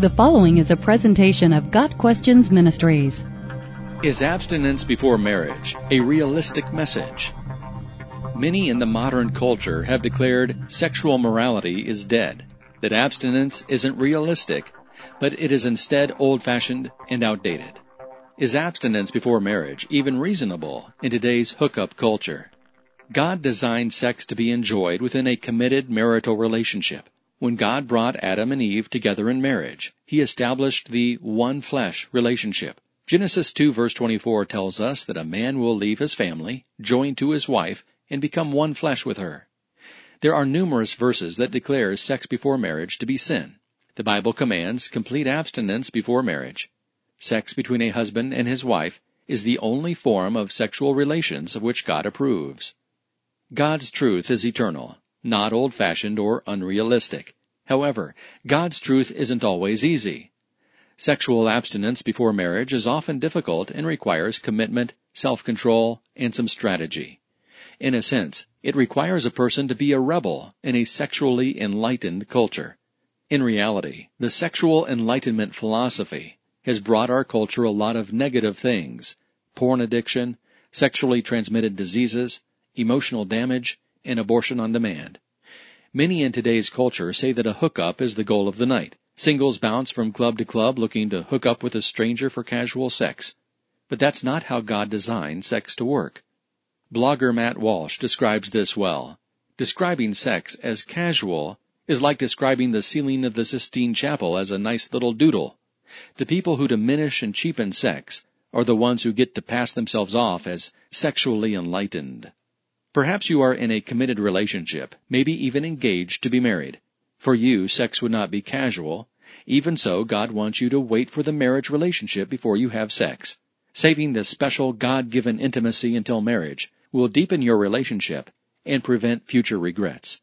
The following is a presentation of Got Questions Ministries. Is abstinence before marriage a realistic message? Many in the modern culture have declared sexual morality is dead, that abstinence isn't realistic, but it is instead old fashioned and outdated. Is abstinence before marriage even reasonable in today's hookup culture? God designed sex to be enjoyed within a committed marital relationship. When God brought Adam and Eve together in marriage, He established the one flesh relationship. Genesis 2 verse 24 tells us that a man will leave his family, join to his wife, and become one flesh with her. There are numerous verses that declare sex before marriage to be sin. The Bible commands complete abstinence before marriage. Sex between a husband and his wife is the only form of sexual relations of which God approves. God's truth is eternal, not old-fashioned or unrealistic. However, God's truth isn't always easy. Sexual abstinence before marriage is often difficult and requires commitment, self-control, and some strategy. In a sense, it requires a person to be a rebel in a sexually enlightened culture. In reality, the sexual enlightenment philosophy has brought our culture a lot of negative things. Porn addiction, sexually transmitted diseases, emotional damage, and abortion on demand. Many in today's culture say that a hookup is the goal of the night. Singles bounce from club to club looking to hook up with a stranger for casual sex. But that's not how God designed sex to work. Blogger Matt Walsh describes this well. Describing sex as casual is like describing the ceiling of the Sistine Chapel as a nice little doodle. The people who diminish and cheapen sex are the ones who get to pass themselves off as sexually enlightened. Perhaps you are in a committed relationship, maybe even engaged to be married. For you, sex would not be casual. Even so, God wants you to wait for the marriage relationship before you have sex. Saving this special God-given intimacy until marriage will deepen your relationship and prevent future regrets.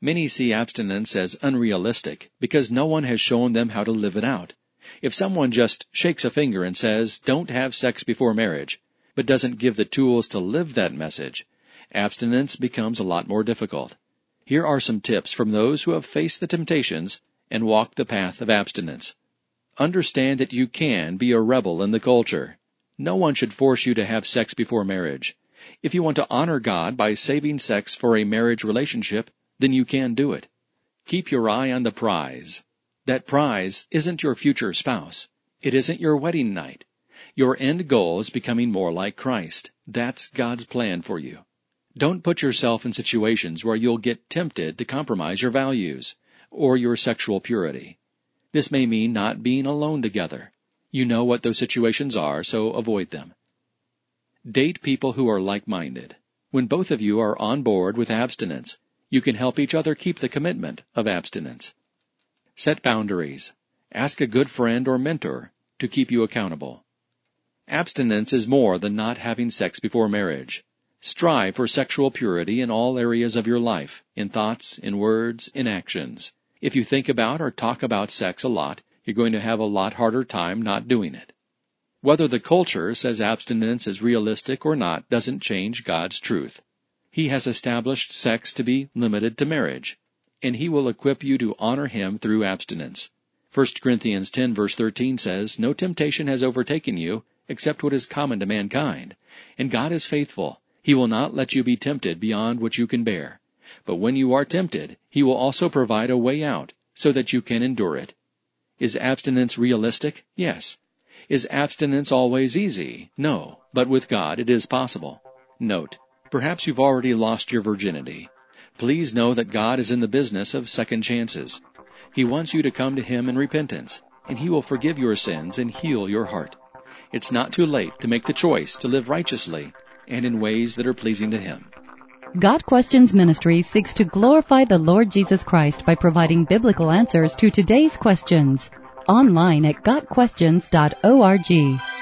Many see abstinence as unrealistic because no one has shown them how to live it out. If someone just shakes a finger and says, don't have sex before marriage, but doesn't give the tools to live that message, abstinence becomes a lot more difficult. Here are some tips from those who have faced the temptations and walked the path of abstinence. Understand that you can be a rebel in the culture. No one should force you to have sex before marriage. If you want to honor God by saving sex for a marriage relationship, then you can do it. Keep your eye on the prize. That prize isn't your future spouse. It isn't your wedding night. Your end goal is becoming more like Christ. That's God's plan for you. Don't put yourself in situations where you'll get tempted to compromise your values or your sexual purity. This may mean not being alone together. You know what those situations are, so avoid them. Date people who are like-minded. When both of you are on board with abstinence, you can help each other keep the commitment of abstinence. Set boundaries. Ask a good friend or mentor to keep you accountable. Abstinence is more than not having sex before marriage. Strive for sexual purity in all areas of your life, in thoughts, in words, in actions. If you think about or talk about sex a lot, you're going to have a lot harder time not doing it. Whether the culture says abstinence is realistic or not doesn't change God's truth. He has established sex to be limited to marriage, and He will equip you to honor Him through abstinence. 1 Corinthians 10 verse 13 says, No temptation has overtaken you, except what is common to mankind. And God is faithful. He will not let you be tempted beyond what you can bear. But when you are tempted, He will also provide a way out, so that you can endure it. Is abstinence realistic? Yes. Is abstinence always easy? No. But with God, it is possible. Note, perhaps you've already lost your virginity. Please know that God is in the business of second chances. He wants you to come to Him in repentance, and He will forgive your sins and heal your heart. It's not too late to make the choice to live righteously and in ways that are pleasing to Him. Got Questions Ministry seeks to glorify the Lord Jesus Christ by providing biblical answers to today's questions. Online at GotQuestions.org.